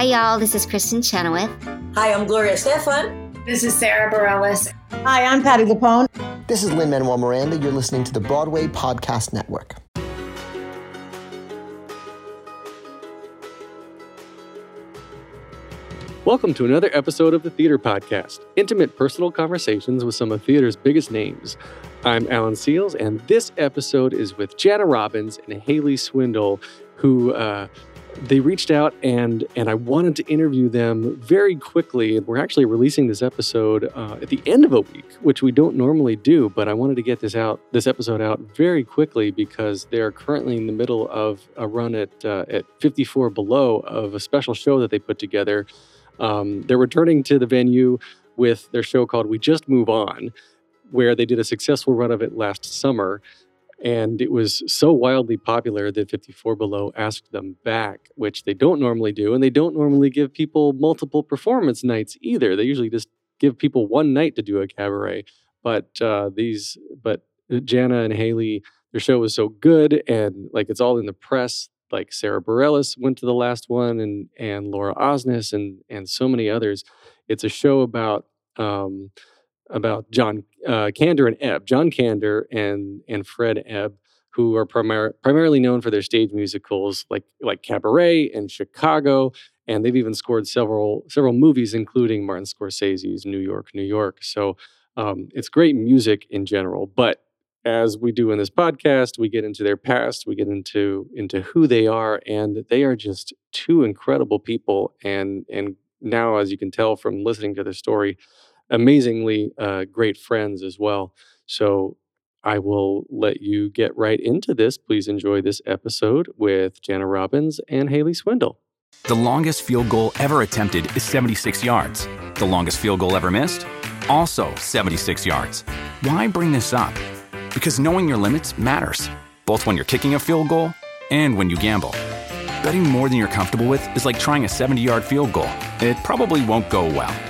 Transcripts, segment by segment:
Hi, y'all. This is Kristin Chenoweth. Hi, I'm Gloria Estefan. This is Sara Bareilles. Hi, I'm Patti LuPone. This is Lin Manuel Miranda. You're listening to the Broadway Podcast Network. Welcome to another episode of the Theater Podcast, intimate personal conversations with some of theater's biggest names. I'm Alan Seales, and this episode is with Jana Robbins and Haley Swindal, who uh, they reached out and and I wanted to interview them very quickly. And we're actually releasing this episode uh, at the end of a week, which we don't normally do. But I wanted to get this out, this episode out very quickly because they're currently in the middle of a run at uh, at 54 Below of a special show that they put together um, they're returning to the venue with their show called We Just Move On, where they did a successful run of it last summer. And it was so wildly popular that 54 Below asked them back, which they don't normally do. And they don't normally give people multiple performance nights either. They usually just give people one night to do a cabaret. But uh, these, but Jana and Haley, their show was so good and like it's all in the press like Sara Bareilles went to the last one, and and Laura Osnes, and and so many others. It's a show about um, about John uh, Kander and Ebb, John Kander and and Fred Ebb, who are primar- primarily known for their stage musicals like like Cabaret and Chicago, and they've even scored several several movies, including Martin Scorsese's New York, New York. So um, it's great music in general, but as we do in this podcast, we get into their past, we get into into who they are, and they are just two incredible people. And and now, as you can tell from listening to their story, amazingly uh, great friends as well. So I will let you get right into this. Please enjoy this episode with Jana Robbins and Haley Swindal. The longest field goal ever attempted is 76 yards. The longest field goal ever missed? Also 76 yards. Why bring this up? Because knowing your limits matters, both when you're kicking a field goal and when you gamble. Betting more than you're comfortable with is like trying a 70 yard field goal. It probably won't go well.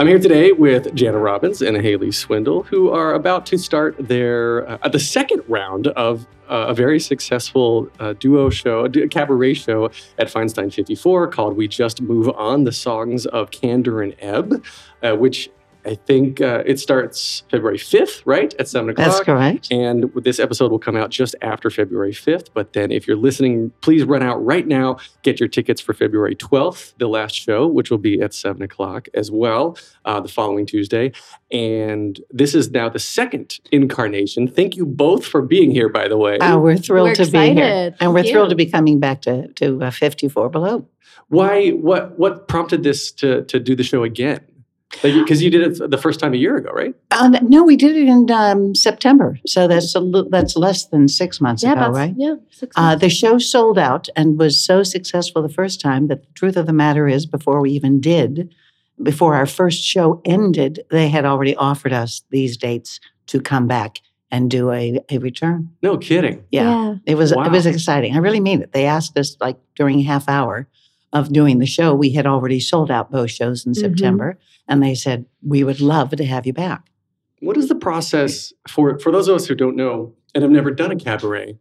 I'm here today with Jana Robbins and Haley Swindal, who are about to start their uh, the second round of uh, a very successful uh, duo show, a cabaret show at Feinstein 54 called "We Just Move On: The Songs of Kander and Ebb," uh, which I think uh, it starts February 5th, right? At 7 o'clock. That's correct. And this episode will come out just after February 5th. But then if you're listening, please run out right now. Get your tickets for February 12th, the last show, which will be at 7 o'clock as well, uh, the following Tuesday. And this is now the second incarnation. Thank you both for being here, by the way. Oh, we're thrilled We're to excited. be here. And we're you. thrilled to be coming back to, to uh, 54 Below. Why? What? What prompted this to to do the show again? Because you did it the first time a year ago, right? Uh, no, we did it in um, September. So that's a li- that's less than six months Yeah, ago, about right? yeah, six Uh, the show sold out and was so successful the first time that the truth of the matter is, before we even did, before our first show ended, they had already offered us these dates to come back and do a, a return. No kidding. Yeah. It was Wow. it was exciting. I really mean it. They asked us like during half hour of doing the show. We had already sold out both shows in Mhm. September, and they said we would love to have you back. What is the process for for those of us who don't know and have never done a cabaret?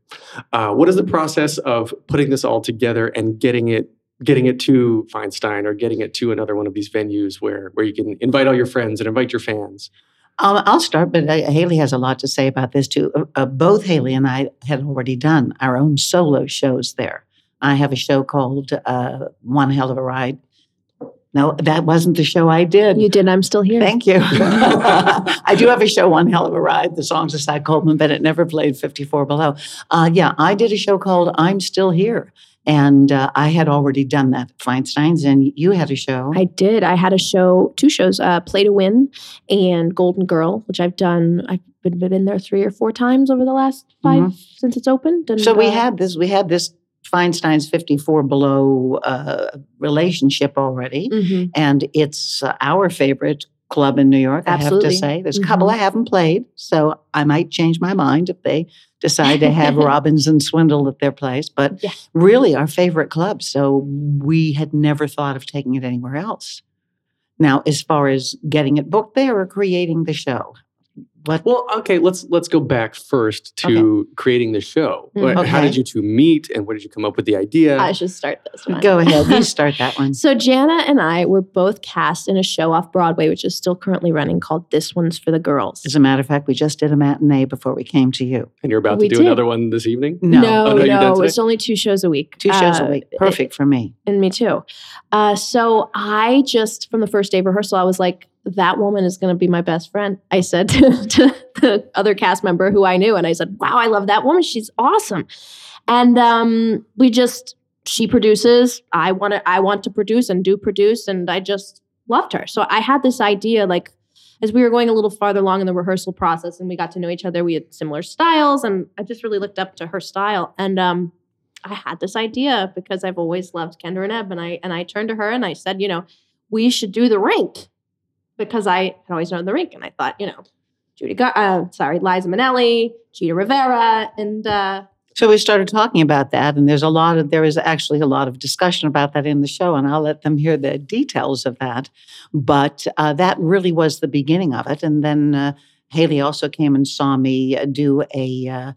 Uh, what is the process of putting this all together and getting it getting it to Feinstein or getting it to another one of these venues where where you can invite all your friends and invite your fans? Um, I'll start, but uh, Haley has a lot to say about this too. Uh, uh, both Haley and I had already done our own solo shows there. I have a show called uh, One Hell of a Ride. No, that wasn't the show I did. you did. I'm still here. Thank you. I do have a show, One Hell of a Ride. The songs of Cy Coleman, but it never played 54 Below. Uh, yeah, I did a show called I'm Still Here. And uh, I had already done that at Feinstein's, and you had a show. I did. I had a show, two shows, uh, Play to Win and Golden Girl, which I've done. I've been, been there three or four times over the last 5 since it's opened. And, so we uh, had this. We had this Feinstein's 54 Below uh, relationship already, mhm. and it's uh, our favorite club in New York. I have to say, there's a couple Mhm. I haven't played, so I might change my mind if they decide to have Robbins and Swindal at their place. But Yeah. really, our favorite club. So we had never thought of taking it anywhere else. Now, as far as getting it booked there or creating the show, what? Well, okay, let's let's go back first to creating the show. Mm. How Okay. did you two meet, and where did you come up with the idea? I should start this one. Go ahead, you start that one. So Jana and I were both cast in a show off Broadway, which is still currently running, called "This One's for the Girls." As a matter of fact, we just did a matinee before we came to you. and you're about We to do did. another one this evening. no, Oh, no, no, it's only two shows a week. Two shows a Uh, week. Perfect for me. and me too. Uh, so I just from the first day of rehearsal, I was like, "That woman is going to be my best friend." I said to, to the other cast member who I knew, and I said, "Wow, I love that woman. She's awesome." And um, we just she produces. I want to. I want to produce and do produce, and I just loved her. So I had this idea, like as we were going a little farther along in the rehearsal process, and we got to know each other. We had similar styles, and I just really looked up to her style. And um, I had this idea because I've always loved Kander and Ebb, and I and I turned to her and I said, you know, we should do the rink because I had always known the rink, and I thought, you know, Judy, Gar- uh, sorry, Liza Minnelli, Chita Rivera, and uh, So we started talking about that, and there's a lot of there is actually a lot of discussion about that in the show, and I'll let them hear the details of that. But uh, that really was the beginning of it, and then uh, Haley also came and saw me uh, do a uh,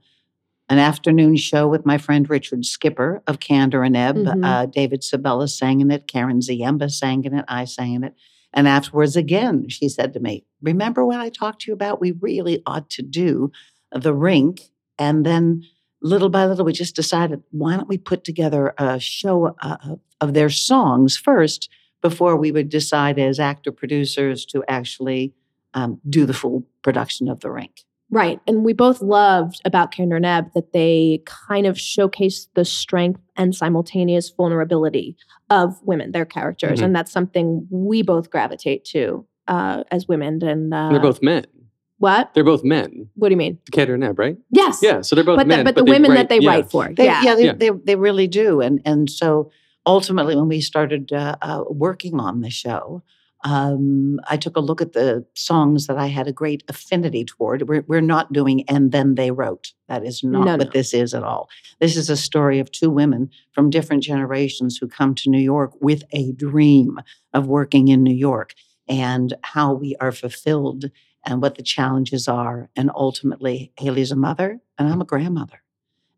an afternoon show with my friend Richard Skipper of Kander and Ebb. Mhm. Uh, David Sabella sang in it, Karen Ziemba sang in it, I sang in it. And afterwards, again, she said to me, Remember what I talked to you about? We really ought to do the rink. And then little by little, we just decided, why don't we put together a show uh, of their songs first before we would decide as actor producers to actually um, do the full production of the rink. Right. And we both loved about Kander and Ebb that they kind of showcased the strength and simultaneous vulnerability of women, their characters. Mhm. And that's something we both gravitate to uh, as women. And uh, they're both men. what? They're both men. What do you mean? Kander and Ebb, right? Yes. Yeah, so they're both But, men. the, but the women write- that they yeah. write for. They, yeah. yeah, they, Yeah. They, they really do. And, and so ultimately, when we started uh, uh, working on the show, um, I took a look at the songs that I had a great affinity toward. We're, we're not doing and then they wrote. That is not No, what no. this is at all. This is a story of two women from different generations who come to New York with a dream of working in New York and how we are fulfilled and what the challenges are. And ultimately, Haley's a mother and I'm a grandmother.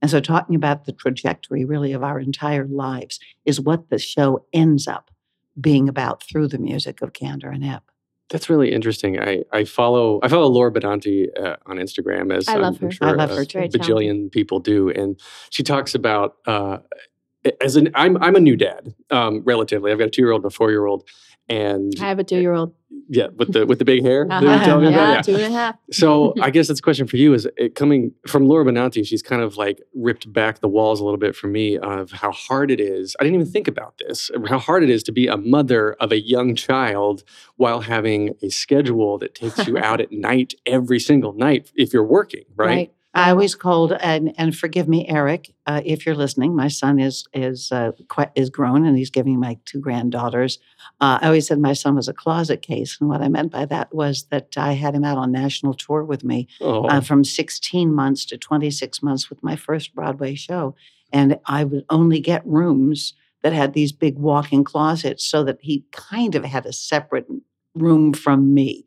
And so, talking about the trajectory really of our entire lives is what the show ends up being about through the music of Kander and Ebb. That's really interesting. I, I follow I follow Laura Benanti uh, on Instagram as I love I'm, I'm her. sure I love a her too. Very bajillion people do, and she talks about uh, as an I'm I'm a new dad, um, relatively. I've got a two year old and a four year old, and I have a two year old. Yeah, with the with the big hair. Uh-huh. were telling me about? Yeah, Yeah. two and a half. So I guess that's a question for you: Is it coming from Laura Benanti? She's kind of like ripped back the walls a little bit for me of how hard it is. I didn't even think about this. How hard it is to be a mother of a young child while having a schedule that takes you out at night every single night if you're working, right? I always called and and forgive me, Eric, uh, if you're listening. My son is is uh, quite is grown and he's giving my two granddaughters. Uh, I always said my son was a closet case, and what I meant by that was that I had him out on national tour with me Oh, uh, from 16 months to 26 months with my first Broadway show. And I would only get rooms that had these big walk in closets so that he kind of had a separate room from me.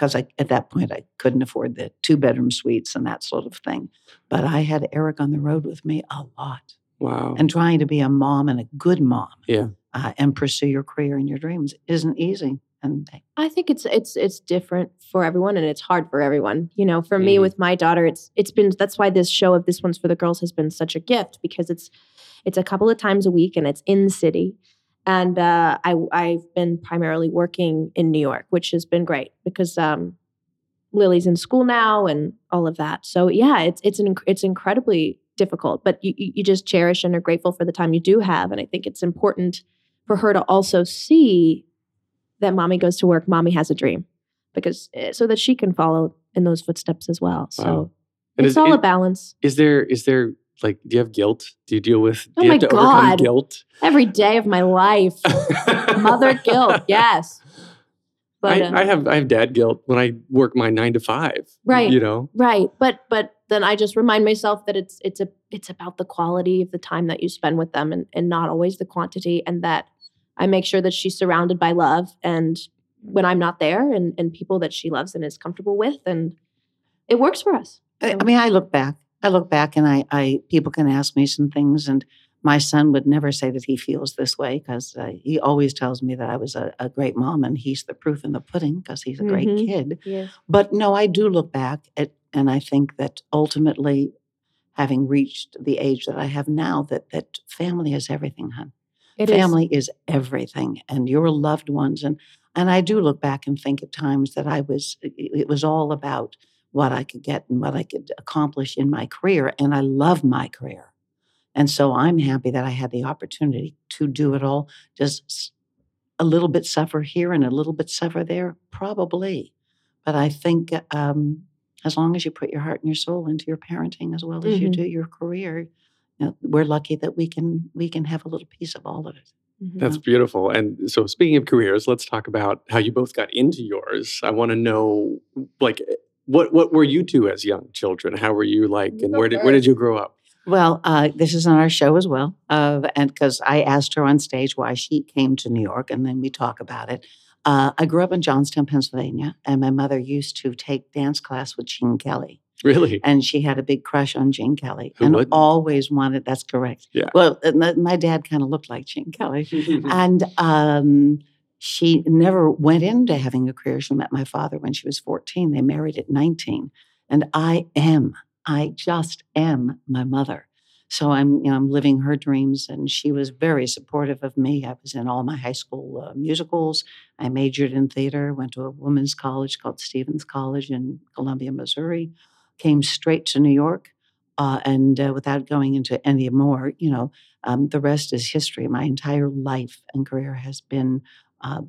Because I, at that point, I couldn't afford the two bedroom suites and that sort of thing. But I had Eric on the road with me a lot wow. and trying to be a mom and a good mom Yeah. uh, and pursue your career and your dreams isn't easy. And I think it's it's it's different for everyone and it's hard for everyone. You know, for me Mhm. with my daughter, it's it's been that's why this show of this one's for the girls has been such a gift because it's it's a couple of times a week and it's in the city. And uh, I I've been primarily working in New York, which has been great because um, Lily's in school now and all of that. So yeah, it's it's an inc- it's incredibly difficult, but you you just cherish and are grateful for the time you do have. And I think it's important for her to also see that mommy goes to work, mommy has a dream, because eh, so that she can follow in those footsteps as well. So Wow. It's is- all is- a balance. Is there is there like do you have guilt? Do you deal with do Oh you my have to overcome God. guilt? Every day of my life, mother guilt. Yes. But I, uh, I have I have dad guilt when I work my nine to five. Right. You know. Right. But but then I just remind myself that it's it's a it's about the quality of the time that you spend with them and, and not always the quantity and that I make sure that she's surrounded by love and when I'm not there and, and people that she loves and is comfortable with and it works for us. I, I mean, I look back. I look back, and I, I people can ask me some things, and my son would never say that he feels this way because uh, he always tells me that I was a, a great mom, and he's the proof in the pudding because he's a great Mhm. kid. Yes. But no, I do look back at, and I think that ultimately, having reached the age that I have now, that that family is everything, hon. It is. family is. everything, and your loved ones, and and I do look back and think at times that I was. It was all about what I could get and what I could accomplish in my career, and I love my career, and so I'm happy that I had the opportunity to do it all. Just a little bit suffer here and a little bit suffer there, probably, but I think. Um, as long as you put your heart and your soul into your parenting as well as you Mhm. do your career, you know, we're lucky that we can we can have a little piece of all of it. Mhm. That's beautiful. And so, speaking of careers, let's talk about how you both got into yours. I want to know, like, what what were you two as young children? How were you like, and where did where did you grow up? Well, uh, this is on our show as well, uh, and because I asked her on stage why she came to New York, and then we talk about it. Uh, I grew up in Johnstown, Pennsylvania, and my mother used to take dance class with Gene Kelly, Really? and she had a big crush on Gene Kelly, Who and wouldn't? always wanted. That's correct. Yeah. Well, uh, my, my dad kind of looked like Gene Kelly, and um, she never went into having a career. She met my father when she was 14. They married at 19. And I am, I just am my mother. So I'm, you know, I'm living her dreams, and she was very supportive of me. I was in all my high school uh, musicals. I majored in theater, went to a women's college called Stephens College in Columbia, Missouri, came straight to New York, uh, and uh, without going into any more, you know, um, the rest is history. My entire life and career has been uh,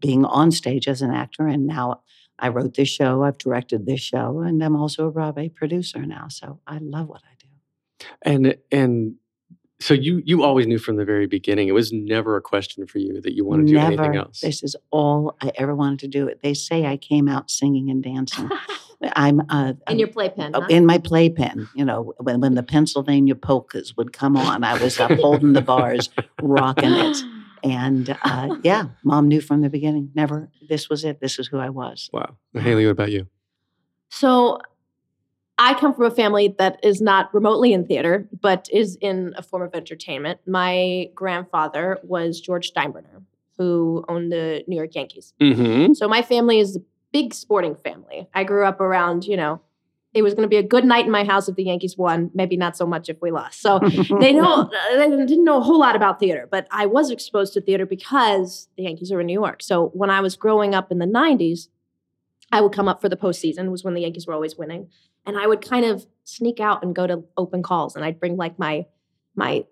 being on stage as an actor, and now I wrote this show, I've directed this show, and I'm also a Broadway producer now. So I love what I do. and and so you you always knew from the very beginning. It was never a question for you that you wanted to do anything else. This is all I ever wanted to do. They say I came out singing and dancing. I'm uh, In your playpen. Oh, huh? in my playpen, you know, when, when the Pennsylvania polkas would come on, I was up holding the bars, rocking it. And uh, yeah, mom knew from the beginning. Never, this was it. This is who I was. wow. Haley, what about you? So I come from a family that is not remotely in theater, but is in a form of entertainment. My grandfather was George Steinbrenner, who owned the New York Yankees. Mm-hmm. So my family is a big sporting family. I grew up around, you know, it was going to be a good night in my house if the Yankees won, maybe not so much if we lost. So they know they didn't know a whole lot about theater, but I was exposed to theater because the Yankees are in New York. So when I was growing up in the 90s, I would come up for the postseason, was when the Yankees were always winning. And I would kind of sneak out and go to open calls and I'd bring like my my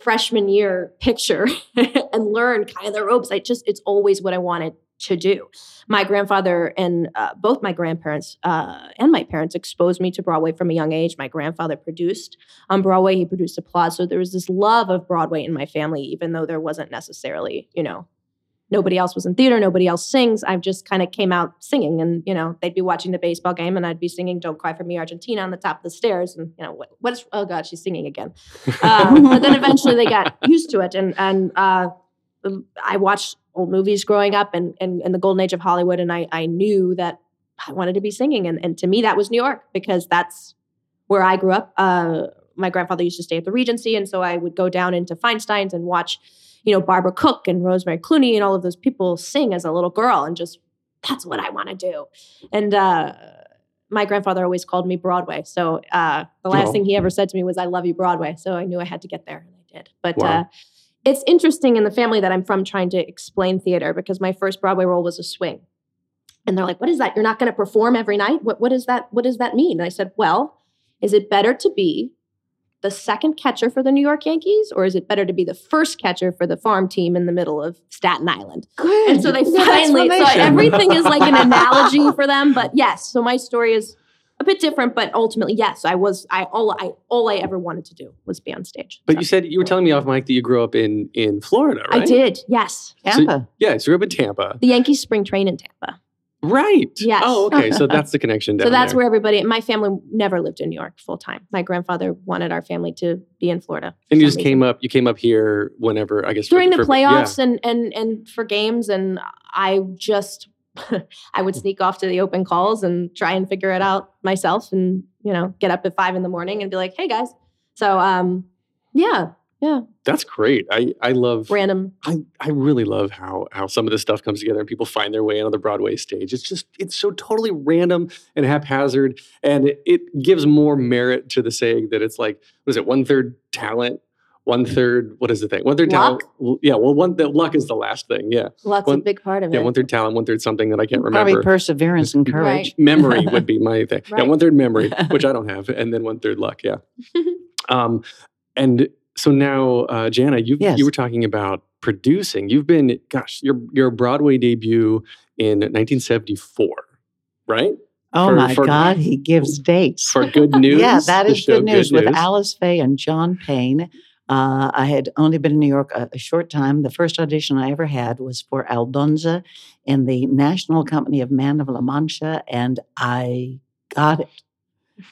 freshman year picture and learn kind of the ropes. I just it's always what I wanted to do. My grandfather and uh, both my grandparents uh, and my parents exposed me to Broadway from a young age. My grandfather produced on Broadway. He produced applause. So there was this love of Broadway in my family, even though there wasn't necessarily, you know, nobody else was in theater, nobody else sings. I've just kind of came out singing, and you know, they'd be watching the baseball game, and I'd be singing "Don't Cry for Me, Argentina" on the top of the stairs, and you know, what, what is? Oh God, she's singing again. Uh, but then eventually they got used to it, and and uh, I watched old movies growing up, and and in the golden age of Hollywood, and I I knew that I wanted to be singing, and and to me that was New York because that's where I grew up. Uh, my grandfather used to stay at the Regency, and so I would go down into Feinstein's and watch, you know, Barbara Cook and Rosemary Clooney and all of those people sing as a little girl, and just that's what I want to do. And uh, my grandfather always called me Broadway, so uh, the last Oh. thing he ever said to me was "I love you, Broadway." So I knew I had to get there, and I did. But Wow. It's interesting in the family that I'm from trying to explain theater because my first Broadway role was a swing. And they're like, what is that? You're not going to perform every night? What, what, is that, what does that mean? And I said, well, is it better to be the second catcher for the New York Yankees, or is it better to be the first catcher for the farm team in the middle of Staten Island? Good. And so they finally, so everything is like an analogy for them. But yes, so my story is a bit different, but ultimately, yes, I was. I all I all I ever wanted to do was be on stage. But So, you said you were telling me off mic that you grew up in in Florida, right? I did. Yes, Tampa. Yeah, so you grew up in Tampa. the Yankees spring train in Tampa. Right. Yes. Oh, okay. So that's the connection down so that's there. where everybody. My family never lived in New York full time. My grandfather wanted our family to be in Florida. and you just reason. came up. You came up here whenever I guess for- during the for- playoffs and and and for games, and I just I would sneak off to the open calls and try and figure it out myself, and you know get up at five in the morning and be like, hey guys. So um, yeah, yeah, That's great. I I love. random. I, I really love how how some of this stuff comes together and people find their way onto the Broadway stage. It's just it's so totally random and haphazard, and it, it gives more merit to the saying that it's like what is it one third talent, one third what is the thing one third talent? Yeah, well one the luck is the last thing. Yeah, Luck's One- a big part of it. yeah, it. one third talent, one third something that I can't remember. Probably perseverance and courage. Right. memory would be my thing. Yeah, one third memory, which I don't have, and then one third luck. Yeah. um, and so now, uh, Jana, you Yes. you were talking about producing. You've been, gosh, your your Broadway debut in 1974, right? Oh For- my for- God, he gives dates. For Good News. yeah, that is the is show good news with Alice Faye and John Payne. Uh, I had only been in New York a, a short time. The first audition I ever had was for Aldonza in the National Company of Man of La Mancha, and I got it.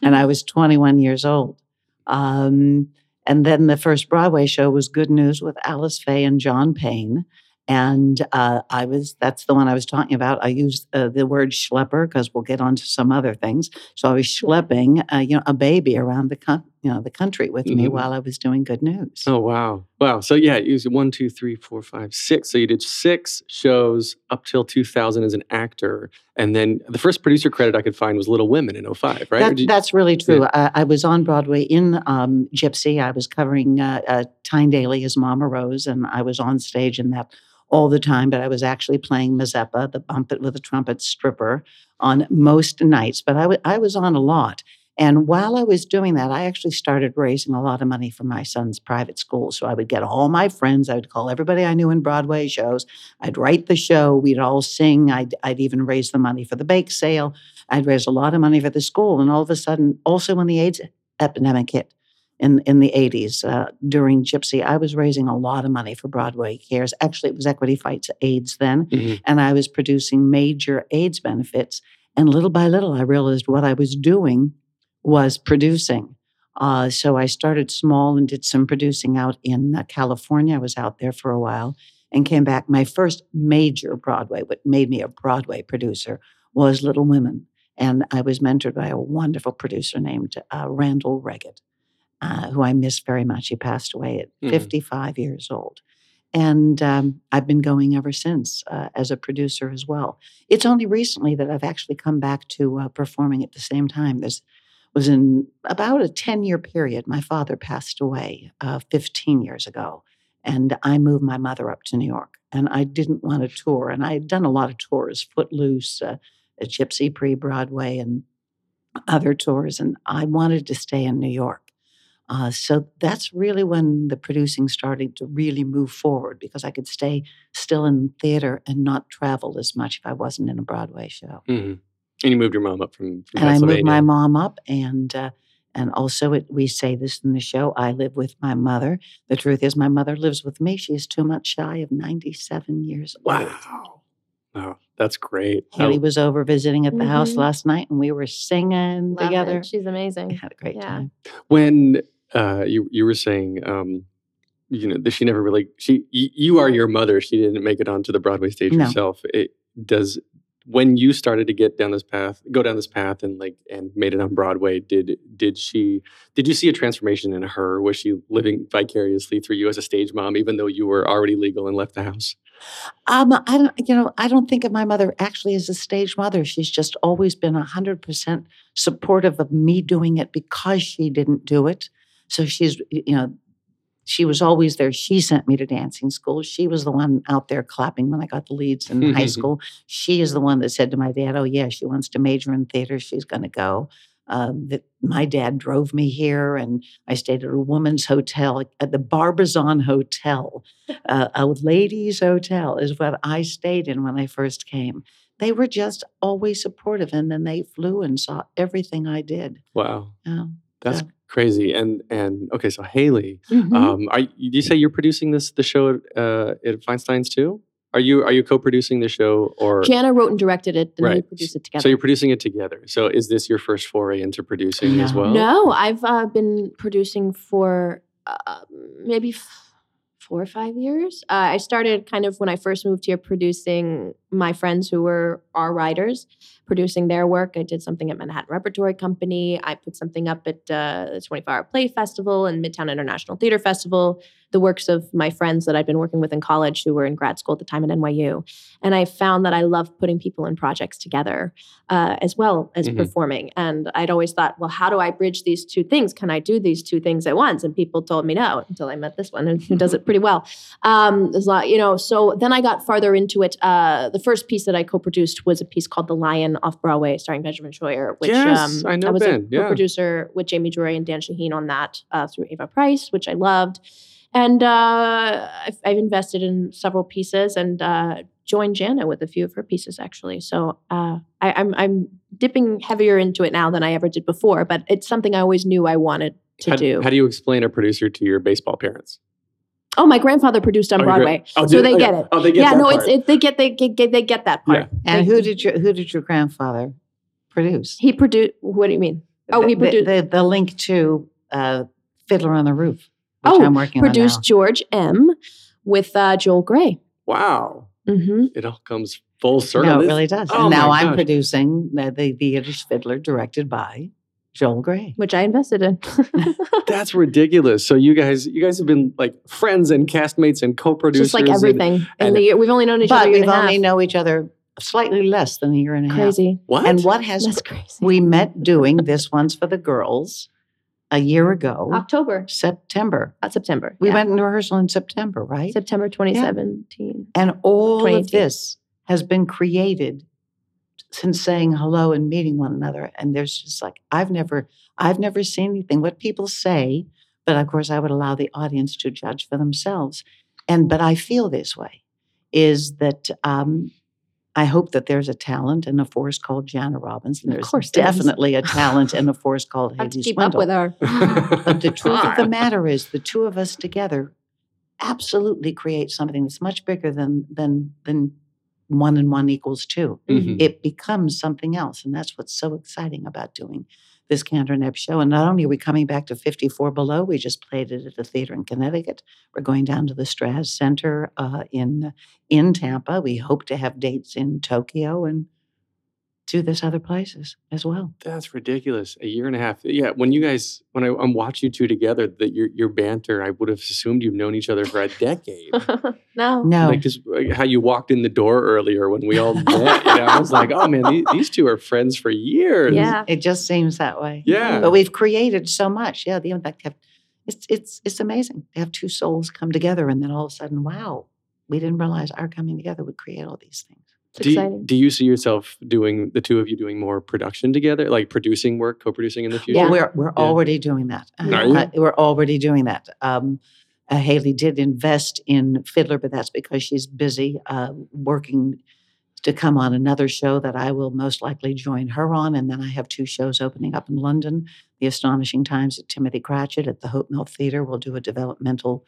and I was 21 years old. Um, and then the first Broadway show was Good News with Alice Faye and John Payne. And uh, I was, that's the one I was talking about. I used uh, the word schlepper because we'll get on to some other things. So I was schlepping, uh, you know, a baby around the, co- you know, the country with me Mhm. while I was doing Good News. Oh wow, wow! So yeah, you was one, two, three, four, five, six. So you did six shows up till 2000 as an actor, and then the first producer credit I could find was Little Women in 05, right? That, you- that's really true. I, I was on Broadway in um, Gypsy. I was covering uh, uh, Tyne Daly as Mama Rose, and I was on stage in that all the time. But I was actually playing Mazeppa, the bump it with a trumpet stripper, on most nights. But I wa- I was on a lot. And while I was doing that, I actually started raising a lot of money for my son's private school. So I would get all my friends, I would call everybody I knew in Broadway shows. I'd write the show, we'd all sing. I'd, I'd even raise the money for the bake sale. I'd raise a lot of money for the school. And all of a sudden, also when the AIDS epidemic hit in, in the 80s uh, during Gypsy, I was raising a lot of money for Broadway Cares. Actually, it was Equity Fights AIDS then. Mhm. And I was producing major AIDS benefits. And little by little, I realized what I was doing was producing. Uh, so I started small and did some producing out in uh, California. I was out there for a while and came back. My first major Broadway, what made me a Broadway producer, was Little Women. And I was mentored by a wonderful producer named uh, Randall Wreghitt, uh, who I miss very much. He passed away at Mhm. 55 years old. And um, I've been going ever since uh, as a producer as well. It's only recently that I've actually come back to uh, performing at the same time. This was in about a 10 year period. My father passed away uh, 15 years ago, and I moved my mother up to New York. And I didn't want to tour. And I had done a lot of tours, Footloose, uh, Gypsy pre Broadway, and other tours. And I wanted to stay in New York. Uh, so that's really when the producing started to really move forward because I could stay still in theater and not travel as much if I wasn't in a Broadway show. Mhm. And you moved your mom up from, from And I moved my mom up, and uh, and also it, we say this in the show. I live with my mother. The truth is, my mother lives with me. She is two months shy of ninety-seven years old. Wow, wow, that's great. Haley Oh, was over visiting at the house Mhm. last night, and we were singing Love together. it. She's amazing. We had a great Yeah. time. when uh, you you were saying, um, you know, she never really she y- you are your mother. She didn't make it onto the Broadway stage No. herself. It does when you started to get down this path, go down this path, and like and made it on Broadway. Did did she did you see a transformation in her? Was she living vicariously through you as a stage mom, even though you were already legal and left the house? Um, I don't, you know, I don't think of my mother actually as a stage mother. She's just always been hundred percent supportive of me doing it because she didn't do it. So she's, you know, she was always there. She sent me to dancing school. She was the one out there clapping when I got the leads in high school. She is the one that said to my dad, "Oh yeah, she wants to major in theater. She's going to go." Um, that my dad drove me here, and I stayed at a woman's hotel at the Barbizon Hotel uh, a ladies' hotel is what I stayed in when I first came. they were just always supportive. And then they flew and saw everything I did. Wow. That's So- crazy. And and okay, so Haley, Mhm. um, are you, say you're producing this the show uh, at Feinstein's too? Are you are you co-producing the show or Jana wrote and directed it, and we Right. produced it together. so you're producing it together? So is this your first foray into producing as well? No, I've uh, been producing for uh, maybe f- four or five years. Uh, I started kind of when I first moved here, producing my friends who were our writers, producing their work. I did something at Manhattan Repertory Company. I put something up at uh, the 24 Hour Play Festival and Midtown International Theater Festival. The works of my friends that I'd been working with in college who were in grad school at the time at NYU. And I found that I love putting people in projects together uh, as well as Mhm. performing. And I'd always thought, well, how do I bridge these two things? Can I do these two things at once? And people told me no until I met this one, and who does it pretty well. Um, there's a lot, you know. So then I got farther into it. Uh, the first piece that I co-produced was a piece called "The Lion" off Broadway, starring Benjamin Scheuer. Which Yes, um, I know was Ben, a yeah. co-producer with Jamie Drury and Dan Shaheen on that uh, through Ava Price, which I loved. And uh, I've, I've invested in several pieces and uh, joined Jana with a few of her pieces actually. So uh, I, I'm I'm dipping heavier into it now than I ever did before. But it's something I always knew I wanted to how, do. how do you explain a producer to your baseball parents? oh, my grandfather produced on Oh, Broadway, oh, so they oh, get yeah. it. Oh, they get yeah, that no, part. it's it, they get they get they get that part. And They- who did your who did your grandfather produce? he produced? What do you mean? Oh, the, he produced the, the link to uh, Fiddler on the Roof, which Oh, I'm working produced on George M. with uh, Joel Grey. Wow. hmm It all comes full circle. No, it really does. Oh and now I'm gosh. producing the, the the Yiddish Fiddler, directed by Joel Grey. Which I invested in. That's ridiculous. So you guys, you guys have been like friends and castmates and co-producers. Just like everything. in and- the we've only known each But other a we've and only half. know each other slightly less than a year and a half. Crazy. what? And what has That's crazy. we met doing this one's for the girls a year ago, October, September. uh, September. We yeah. went into rehearsal in September, right? September 2017. And all of this has been created since saying hello and meeting one another. And there's just like I've never, I've never seen anything. What people say, but of course I would allow the audience to judge for themselves. And but I feel this way, is that um, I hope that there's a talent in a force called Jana Robbins, and Of there's course there definitely a talent in a force called I have to Haley keep up with her. But the truth of the matter is, the two of us together absolutely create something that's much bigger than than than one and one equals 2 Mhm. It becomes something else, and that's what's so exciting about doing this Cantor Neb show. And not only are we coming back to 54 Below, we just played it at the theater in Connecticut. We're going down to the Straz Center uh, in in Tampa. We hope to have dates in Tokyo and do this other places as well. That's ridiculous. A year and a half. Yeah. When you guys, when I, I'm watch you two together, that your your banter, I would have assumed you've known each other for a decade. no. No, Like just like, how you walked in the door earlier when we all met. you know, I was like, oh man, these, these two are friends for years. Yeah. it just seems that way. Yeah. But we've created so much. Yeah, the impact have it's it's it's amazing to have two souls come together and then all of a sudden, wow, we didn't realize our coming together would create all these things. It's Do you, do you see yourself doing the two of you doing more production together, like producing work, co-producing in the future? Well, we're we're Yeah. already doing that. Are? Uh, we're already doing that. Um, uh, Haley did invest in Fiddler, but that's because she's busy uh, working to come on another show that I will most likely join her on. And then I have two shows opening up in London The Astonishing Times at Timothy Cratchit at the Hope Mill Theatre. We'll do a developmental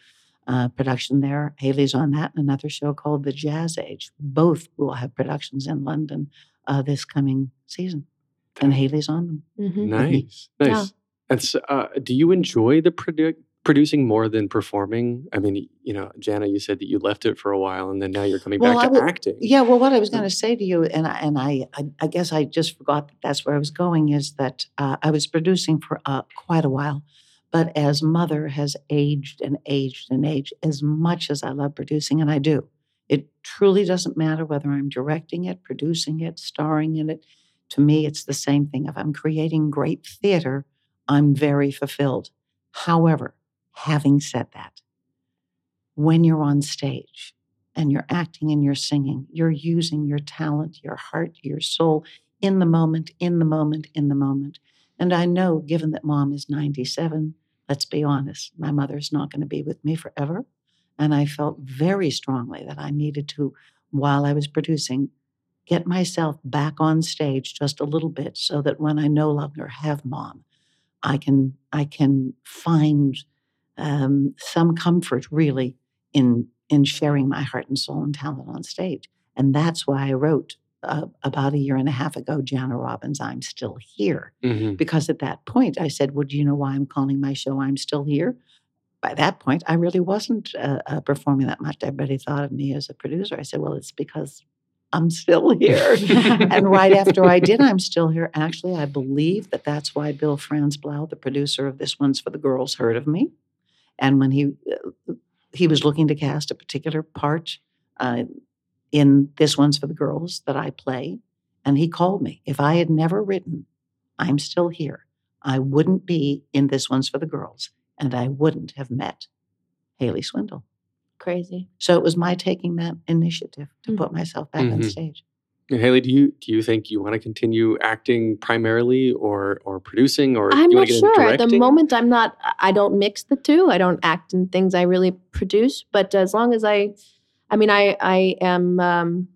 uh, production there. Haley's on that, and another show called The Jazz Age. Both will have productions in London uh, this coming season. And Haley's on them. Mhm. Nice, nice. Yeah. And so, uh, do you enjoy the produ- producing more than performing? I mean, you know, Jana, you said that you left it for a while, and then now you're coming Well, back I to would- acting. Yeah, well, what I was going to say to you, and I, and I, I, I guess I just forgot that that's where I was going, is that uh, I was producing for uh, quite a while, but as mother has aged and aged and aged, as much as I love producing, and I do, it truly doesn't matter whether I'm directing it, producing it, starring in it. To me, it's the same thing. If I'm creating great theater, I'm very fulfilled. However, having said that, when you're on stage and you're acting and you're singing, you're using your talent, your heart, your soul in the moment, in the moment, in the moment. And I know, given that mom is 97, let's be honest, my mother's not going to be with me forever. And I felt very strongly that I needed to, while I was producing, get myself back on stage just a little bit so that when I no longer have mom, I can I can find um, some comfort really in in sharing my heart and soul and talent on stage. And that's why I wrote uh, about a year and a half ago, Jana Robbins, I'm Still Here. Mhm. Because at that point, I said, Well, do you know why I'm calling my show I'm Still Here? By that point, I really wasn't uh, uh, performing that much. Everybody thought of me as a producer. I said, Well, it's because I'm still here. and right after I did I'm Still Here, actually, I believe that that's why Bill Franzblau, the producer of This One's for the Girls, heard of me. And when he uh, he was looking to cast a particular part uh, in This One's for the Girls that I play, and he called me. If I had never written I'm Still Here, I wouldn't be in This One's for the Girls, and I wouldn't have met Haley Swindal. Crazy. So it was my taking that initiative to Mhm. put myself back on Mhm. stage. Haley, do you do you think you want to continue acting primarily, or or producing, or I'm you not want to get sure. At the moment, I'm not. I don't mix the two. I don't act in things I really produce. But as long as I, I mean, I I am. Um,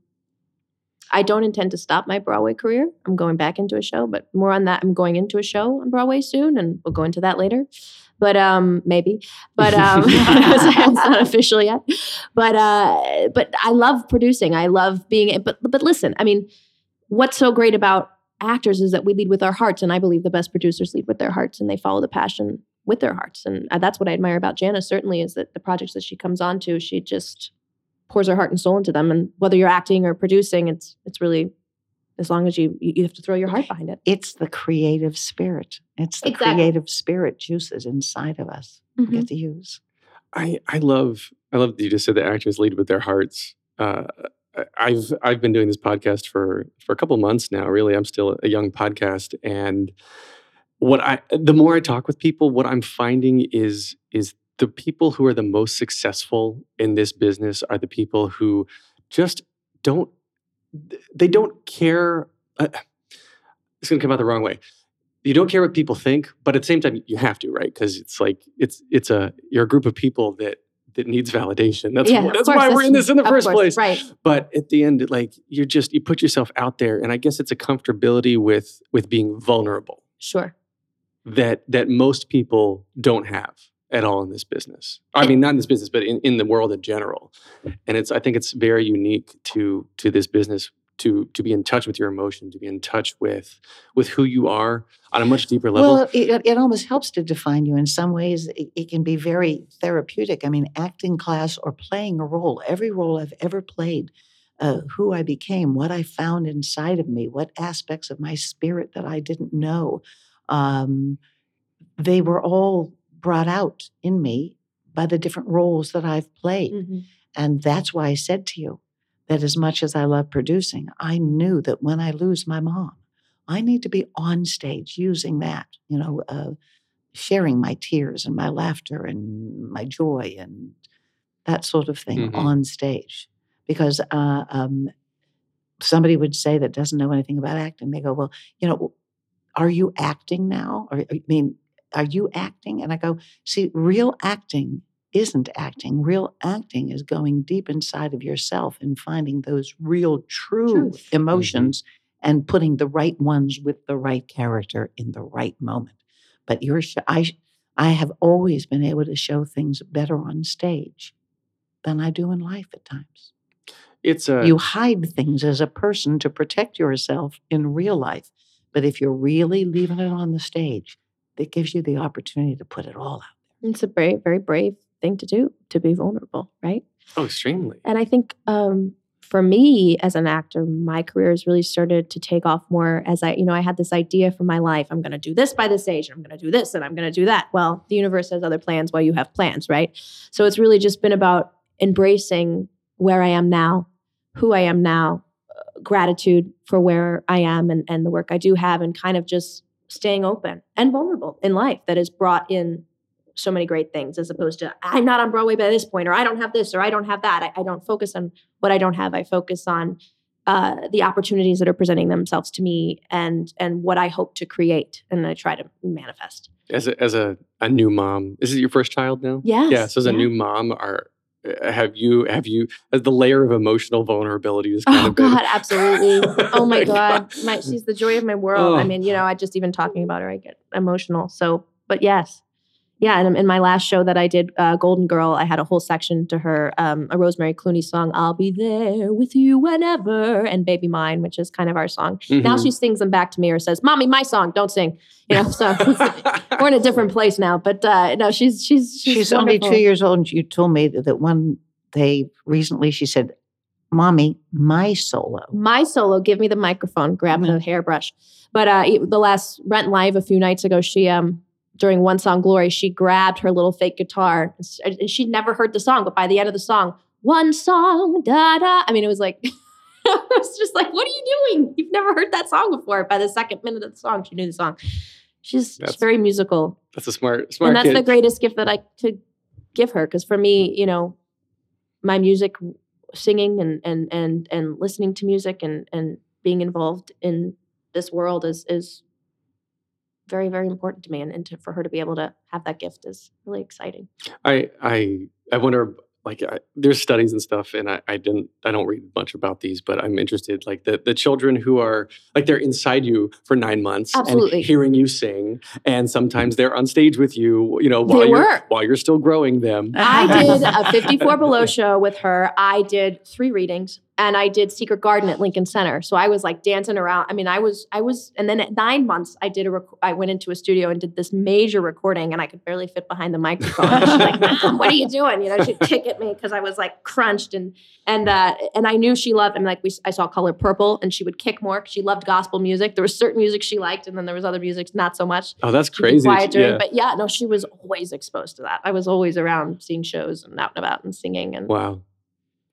I don't intend to stop my Broadway career. I'm going back into a show, but more on that. I'm going into a show on Broadway soon, and we'll go into that later. But um, maybe. But um, it's not official yet. But uh, but I love producing. I love being. But but listen, I mean, what's so great about actors is that we lead with our hearts and i believe the best producers lead with their hearts and they follow the passion with their hearts and uh, that's what i admire about jana certainly is that the projects that she comes on to she just pours her heart and soul into them and whether you're acting or producing it's it's really as long as you you you have to throw your heart behind it It's the creative spirit. It's the Exactly. creative spirit juices inside of us we Mhm. get to use. I I love I love that you just said that actors lead with their hearts. Uh, I've I've been doing this podcast for for a couple months now. Really, I'm still a young podcast, and what I the more I talk with people, what I'm finding is is the people who are the most successful in this business are the people who just don't they don't care. Uh, it's going to come out the wrong way. You don't care what people think, but at the same time, you have to, right? Because it's like it's it's a you're a group of people that that needs validation. That's Yeah, wh- that's course, why we're in this in the first course, place. right But at the end, like you're just you put yourself out there, and I guess it's a comfortability with with being vulnerable sure that that most people don't have at all in this business. I mean, not in this business, but in, in the world in general. And it's I think it's very unique to to this business to to be in touch with your emotion, to be in touch with with who you are on a much deeper level. Well, it, it almost helps to define you in some ways. It, it can be very therapeutic. I mean, acting class or playing a role, every role I've ever played, uh, who I became, what I found inside of me, what aspects of my spirit that I didn't know, um, they were all brought out in me by the different roles that I've played. Mhm. And that's why I said to you that as much as I love producing, I knew that when I lose my mom, I need to be on stage using that, you know, uh, sharing my tears and my laughter and my joy and that sort of thing Mhm. on stage. Because uh, um, somebody would say that doesn't know anything about acting, they go, Well, you know, are you acting now? Or I mean, are you acting? And I go, See, real acting isn't acting. Real acting is going deep inside of yourself and finding those real, true Truth. Mm-hmm. emotions and putting the right ones with the right character in the right moment. But you're, sh- I, sh- I have always been able to show things better on stage than I do in life at times. it's a You hide things as a person to protect yourself in real life. But if you're really leaving it on the stage, that gives you the opportunity to put it all out. There. It's a brave very brave thing to do to be vulnerable right oh extremely. And I think um, for me as an actor, my career has really started to take off more as I, you know, I had this idea for my life. I'm going to do this by this age, and I'm going to do this, and I'm going to do that. Well, the universe has other plans while you have plans, right? So it's really just been about embracing where I am now, who I am now, uh, gratitude for where I am and, and the work I do have, and kind of just staying open and vulnerable in life that has brought in so many great things as opposed to I'm not on Broadway by this point, or I don't have this, or I don't have that. I, I don't focus on what I don't have. I focus on uh, the opportunities that are presenting themselves to me and and what I hope to create, and I try to manifest. As a as a, a new mom, is it your first child now? Yes, Yeah. So as a new mom, are Uh, have you have you as the layer of emotional vulnerability is kind Oh of been- God, absolutely. Oh my God, my, she's the joy of my world. I Oh. mean, you know, I just even talking about her, I get emotional. So, but yes, yeah. And in my last show that I did, uh, Golden Girl, I had a whole section to her, um, a Rosemary Clooney song, "I'll Be There with You Whenever," and "Baby Mine," which is kind of our song. Now Mhm. she sings them back to me or says, "Mommy, my song, don't sing." You know, so we're in a different place now. But uh, no, she's she's she's, She's, only two years old, and you told me that, one day recently she said, "Mommy, my solo." my solo give me the microphone grab the hairbrush but uh the last rent live a few nights ago she um during one song glory she grabbed her little fake guitar and she'd never heard the song but by the end of the song one song da da i mean it was like I was just like, what are you doing? You've never heard that song before. By the second minute of the song, she knew the song. She's, she's very musical That's a smart smart and that's kid. the greatest gift that I could give her. Because for me, you know, my music, singing and and and and listening to music and and being involved in this world is is very very important to me. And, and to, for her to be able to have that gift is really exciting. I I I wonder like I, there's studies and stuff and I, I didn't I don't read much about these but I'm interested like the the children who are like they're inside you for nine months Absolutely. and hearing you sing and sometimes they're on stage with you you know while They you're were. while you're still growing them I did a 54 Below show with her. I did three readings and I did Secret Garden at Lincoln Center. So I was like dancing around. I mean, I was, I was, and then at nine months, I did a, rec- I went into a studio and did this major recording and I could barely fit behind the microphone. She's like, Mom, what are you doing? You know, she'd kick at me because I was like crunched and, and, uh, and I knew she loved, and like we, I saw Color Purple and she would kick more 'cause she loved gospel music. There was certain music she liked and then there was other music not so much. oh that's She'd crazy quiet during- yeah. But yeah, no, she was always exposed to that. I was always around seeing shows and out and about and singing. And wow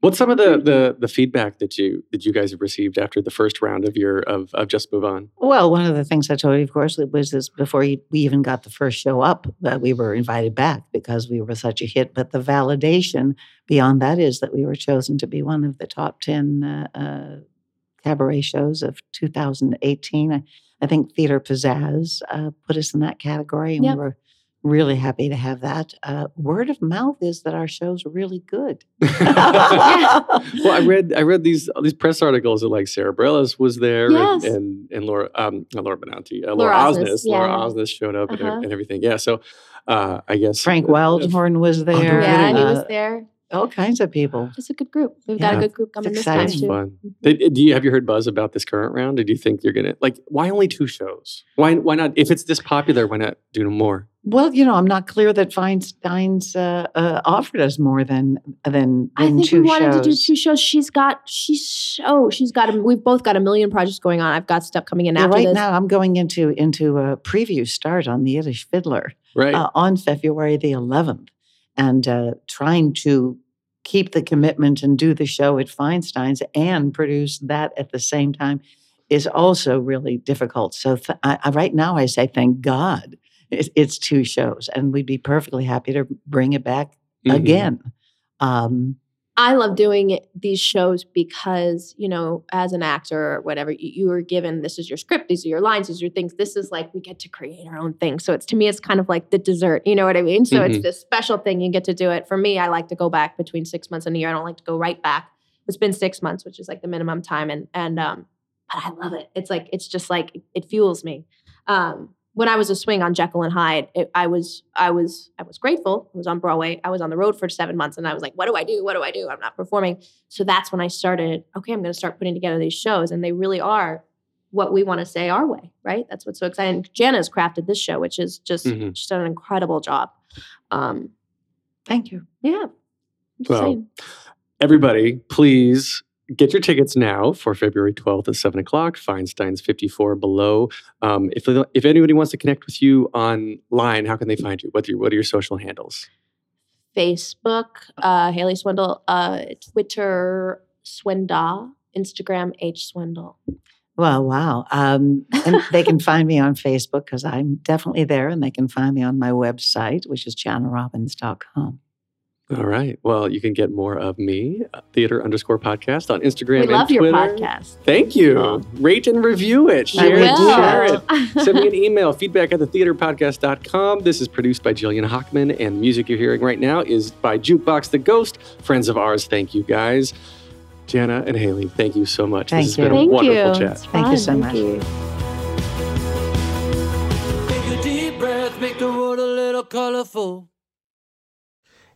what's some of the the the feedback that you that you guys have received after the first round of your of, of just move on Well, one of the things I told you, of course, was this before we even got the first show up, that we were invited back because we were such a hit. But the validation beyond that is that we were chosen to be one of the top 10 uh, uh, cabaret shows of 2018. I, I think Theater Pizzazz uh, put us in that category, and Yep. we were really happy to have that. Uh, word of mouth is that our show's really good. well, I read I read these these press articles that like Sara Bareilles was there Yes. and, and and Laura um not Laura Benanti uh, Laura Laura, Osnes, Osnes Laura. Osnes showed up and, Uh-huh. and everything yeah so uh I guess Frank uh, Wildhorn was no there. yeah, kidding. he uh, was there. all kinds of people. It's a good group. We've got a good group coming It's this time that's exciting. too. fun. Did, do you have you heard buzz about this current round? Did you think you're gonna like why only two shows? Why why not if it's this popular? Why not do more? Well, you know, I'm not clear that Feinstein's uh, uh, offered us more than than, I think we wanted to do two shows. She's got, she's so, she's got, a, we've both got a million projects going on. I've got stuff coming in Yeah, after right this. now, I'm going into into a preview start on the Yiddish Fiddler Right. uh, on February the 11th, and uh, trying to keep the commitment and do the show at Feinstein's and produce that at the same time is also really difficult. So th- I, I, right now, I say thank God it's, it's two shows, and we'd be perfectly happy to bring it back Mhm. again. Um, I love doing these shows because, you know, as an actor or whatever, you, you are given this is your script, these are your lines, these are your things. This is like we get to create our own thing. So it's to me, it's kind of like the dessert. You know what I mean? So Mhm. it's this special thing. You get to do it. For me, I like to go back between six months and a year. I don't like to go right back. It's been six months, which is like the minimum time. And and um, but I love it. It's like it's just like it, it fuels me. Um, when I was a swing on Jekyll and Hyde, it, I was I was I was grateful. I was on Broadway. I was on the road for seven months, and I was like, "What do I do? What do I do? I'm not performing." So that's when I started. Okay, I'm going to start putting together these shows, and they really are what we want to say our way, right? That's what's so exciting. Jana's crafted this show, which is just Mhm. she's done an incredible job. Um, thank you. yeah. I'm Well. Everybody, please get your tickets now for February 12th at 7 o'clock. Feinstein's 54 below. Um, if, if anybody wants to connect with you online, how can they find you? What are your, what are your social handles? Facebook, uh, Haley Swindal, uh, Twitter, Swindal, Instagram, H Swindal. Well, wow. Um, and they can find me on Facebook because I'm definitely there, and they can find me on my website, which is janarobbins.com. All right. Well, you can get more of me, uh, theater underscore podcast on Instagram we and love your podcast. Thank you. Oh. Rate and review it. I Share it. Share it. Send me an email, feedback at thetheaterpodcast.com. This is produced by Jillian Hockman, and the music you're hearing right now is by Jukebox the Ghost, friends of ours. Thank you guys. Jana and Haley, thank you so much. Thank this has you. been a Thank wonderful you. chat. Thank you fun. so much. you. Take a deep breath, make the world a little colorful.